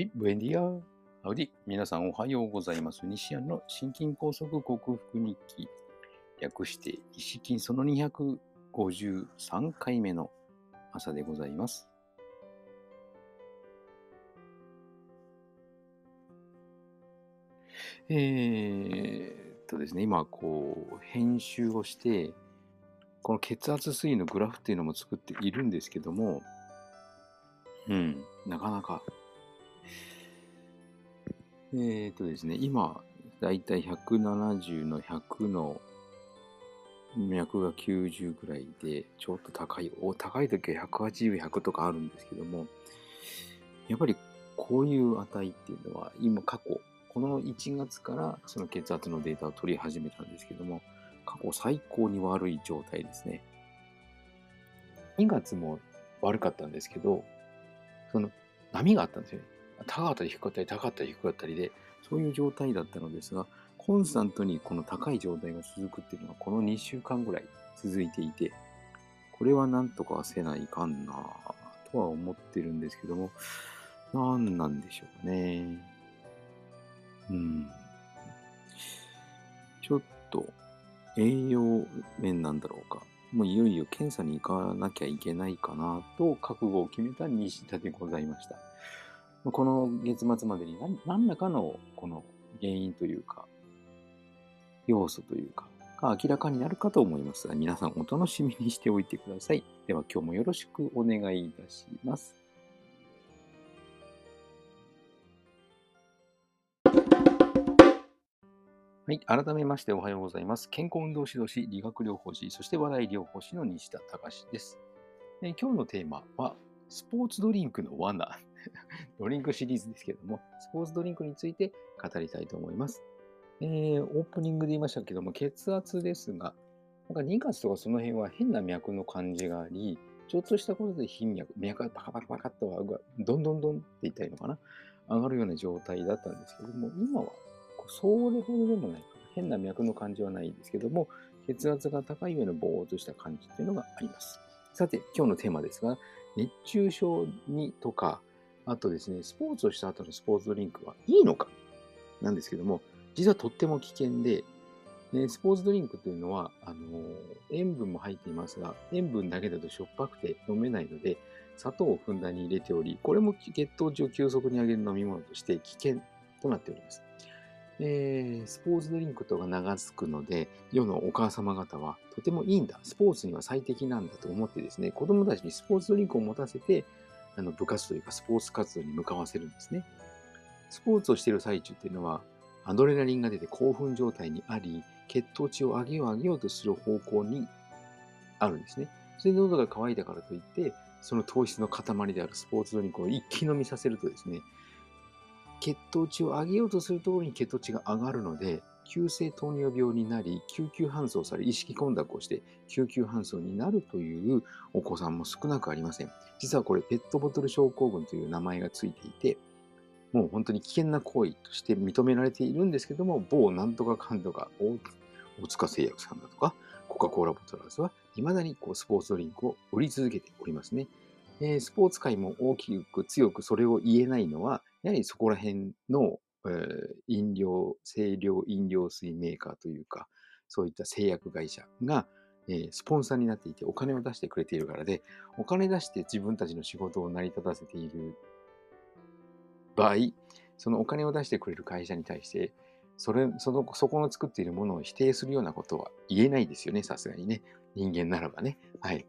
はい、ブエンディア。ハウディ。皆さんおはようございます。西安の心筋梗塞克服日記。略して、西筋その253回目の朝でございます。えーっとですね、今、こう、編集をして、この血圧推移のグラフっていうのも作っているんですけども、うん、なかなか。えっとですね、今、だいたい170の100の脈が90ぐらいで、ちょっと高い、お高い時は180、100とかあるんですけども、やっぱりこういう値っていうのは、今過去、この1月からその血圧のデータを取り始めたんですけども、過去最高に悪い状態ですね。2月も悪かったんですけど、その波があったんですよね。高かったり低かったり、高かったり低かったりで、そういう状態だったのですが、コンスタントにこの高い状態が続くっていうのは、この2週間ぐらい続いていて、これはなんとかせないかんなとは思ってるんですけども、なんなんでしょうね。うん。ちょっと栄養面なんだろうか。もういよいよ検査に行かなきゃいけないかなと覚悟を決めた西田でございました。この月末までに何何らかのこの原因というか、要素というか、が明らかになるかと思いますが、皆さんお楽しみにしておいてください。では今日もよろしくお願いいたします。はい。改めましておはようございます。健康運動指導士、理学療法士、そして話題療法士の西田隆です。え今日のテーマは、スポーツドリンクの罠。ドリンクシリーズですけども、スポーツドリンクについて語りたいと思います。えーオープニングで言いましたけども、血圧ですが、なんか2月とかその辺は変な脈の感じがあり、ちょっとしたことで頻脈、脈がパカパカパカっとがどんどんどんって言ったらいいのかな？上がるような状態だったんですけども、今はそれほどでもない。変な脈の感じはないんですけども、血圧が高い上のぼーっとした感じっていうのがあります。さて、今日のテーマですが、熱中症にとか、あとですね、スポーツをした後のスポーツドリンクはいいのか？なんですけども、実はとっても危険で、ねスポーツドリンクというのは、あの塩分も入っていますが、塩分だけだとしょっぱくて飲めないので、砂糖をふんだんに入れており、これも血糖値を急速に上げる飲み物として危険となっております。えースポーツドリンクとか長つくので、世のお母様方はとてもいいんだ、スポーツには最適なんだと思ってですね、子供たちにスポーツドリンクを持たせて、あの部活というかスポーツ活動に向かわせるんですね。スポーツをしている最中っていうのは、アドレナリンが出て興奮状態にあり、血糖値を上げよう上げようとする方向にあるんですね。それで喉が渇いたからといって、その糖質の塊であるスポーツドリンクを一気飲みさせるとですね、血糖値を上げようとするところに血糖値が上がるので、急性糖尿病になり、救急搬送され、意識混濁をして、救急搬送になるというお子さんも少なくありません。実はこれ、ペットボトル症候群という名前がついていて、もう本当に危険な行為として認められているんですけども、某なんとかかんとか、大大塚製薬さんだとか、コカ・コーラボトラーズは、未だにこうスポーツドリンクを売り続けておりますね。えースポーツ界も大きく強くそれを言えないのは、やはりそこら辺の、えー飲料、清涼飲料水メーカーというか、そういった製薬会社が、えースポンサーになっていてお金を出してくれているからで、お金出して自分たちの仕事を成り立たせている場合、そのお金を出してくれる会社に対して、それそのそこの作っているものを否定するようなことは言えないですよね、さすがにね。人間ならばね。はい。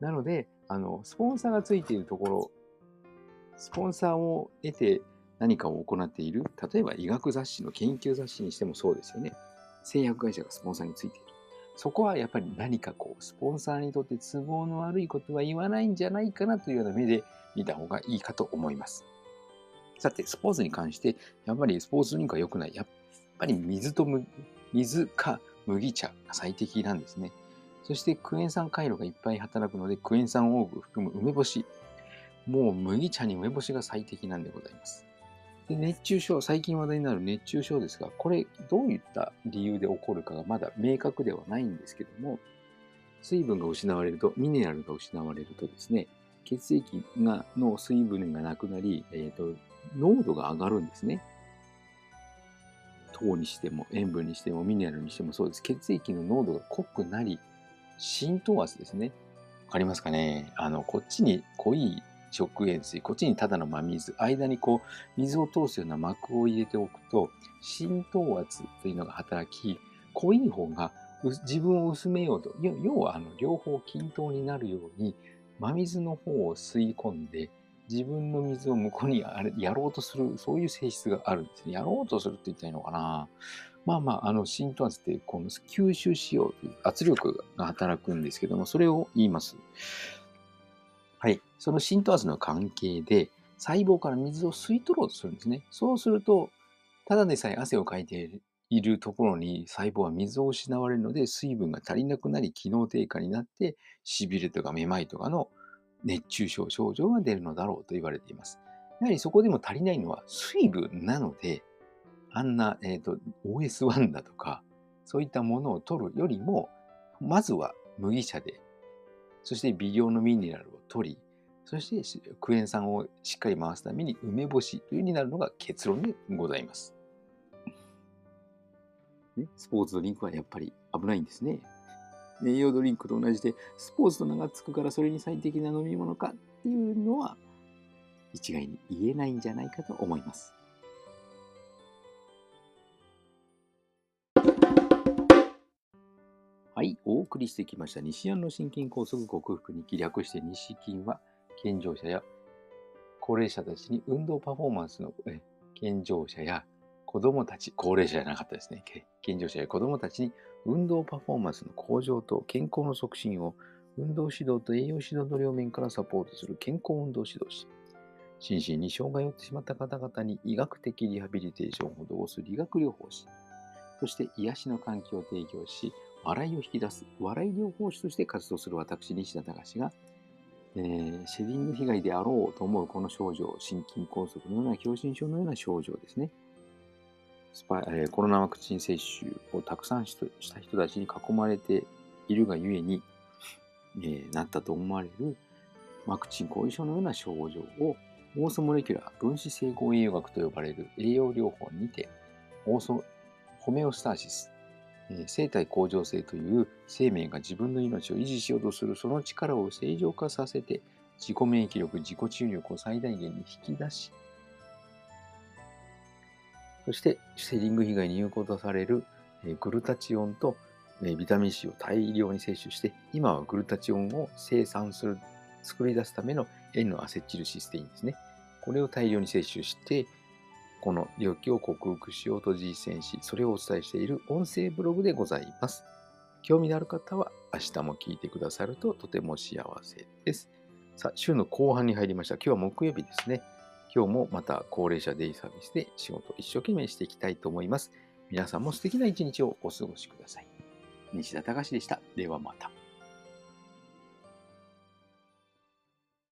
なので、あの、スポンサーがついているところ、スポンサーを得て何かを行っている、例えば医学雑誌の研究雑誌にしてもそうですよね。製薬会社がスポンサーについている。そこはやっぱり何かこう、スポンサーにとって都合の悪いことは言わないんじゃないかなというような目で見た方がいいかと思います。さて、スポーツに関して、やっぱりスポーツドリンクは良くない。やっぱり水と水か麦茶が最適なんですね。そしてクエン酸回路がいっぱい働くので、クエン酸を多く含む梅干し。もう麦茶に梅干しが最適なんでございます。で熱中症、最近話題になる熱中症ですが、これどういった理由で起こるかがまだ明確ではないんですけども、水分が失われると、ミネラルが失われるとですね、血液がの水分がなくなり、えーと、濃度が上がるんですね。糖にしても塩分にしてもミネラルにしてもそうです。血液の濃度が濃くなり、浸透圧ですね。わかりますかね？あの、こっちに濃い食塩水、こっちにただの真水、間にこう、水を通すような膜を入れておくと、浸透圧というのが働き、濃い方が自分を薄めようと、要はあの両方均等になるように、真水の方を吸い込んで、自分の水を向こうにやろうとする、そういう性質があるんですね。やろうとするって言ったらいいのかな。まあまあ、あの浸透圧ってこの吸収しようという圧力が働くんですけども、それを言います。その浸透圧の関係で、細胞から水を吸い取ろうとするんですね。そうすると、ただでさえ汗をかいているところに細胞は水を失われるので、水分が足りなくなり、機能低下になって、しびれとかめまいとかの熱中症症状が出るのだろうと言われています。やはりそこでも足りないのは水分なので、あんな、えーと、OS1 だとか、そういったものを取るよりも、まずは麦茶で、そして微量のミネラルを取り、そしてクエン酸をしっかり回すために梅干しというになるのが結論でございます。ね、スポーツドリンクはやっぱり危ないんですね。栄養ドリンクと同じで、スポーツと名が付くからそれに最適な飲み物かっていうのは一概に言えないんじゃないかと思います。はい、お送りしてきました西安の心筋梗塞克服に気略して西筋は健常者や高齢者たちに運動パフォーマンスの健常者や子供たち、高齢者じゃなかったですね。健常者や子供たちに運動パフォーマンスの向上と健康の促進を運動指導と栄養指導の両面からサポートする健康運動指導士。心身に障害を負ってしまった方々に医学的リハビリテーションを施す理学療法士。そして癒しの環境を提供し、笑いを引き出す笑い療法士として活動する私、西田隆がえー、シェディング被害であろうと思うこの症状、心筋梗塞のような狭心症のような症状ですね。スパえー、コロナワクチン接種をたくさんした人たちに囲まれているがゆえに、えー、なったと思われるワクチン後遺症のような症状をオーソモレキュラー分子整合栄養学と呼ばれる栄養療法にてオーソホメオスターシス生体向上性という生命が自分の命を維持しようとするその力を正常化させて自己免疫力、自己治癒力を最大限に引き出し、そしてセリング被害に有効とされるグルタチオンとビタミン C を大量に摂取して、今はグルタチオンを生産する、作り出すための N アセチルシステインですね。これを大量に摂取して、この病気を克服しようと実践し、それをお伝えしている音声ブログでございます。興味のある方は明日も聞いてくださるととても幸せです。さあ、週の後半に入りました。今日は木曜日ですね。今日もまた高齢者デイサービスで仕事一生懸命していきたいと思います。皆さんも素敵な一日をお過ごしください。西田隆でした。ではまた。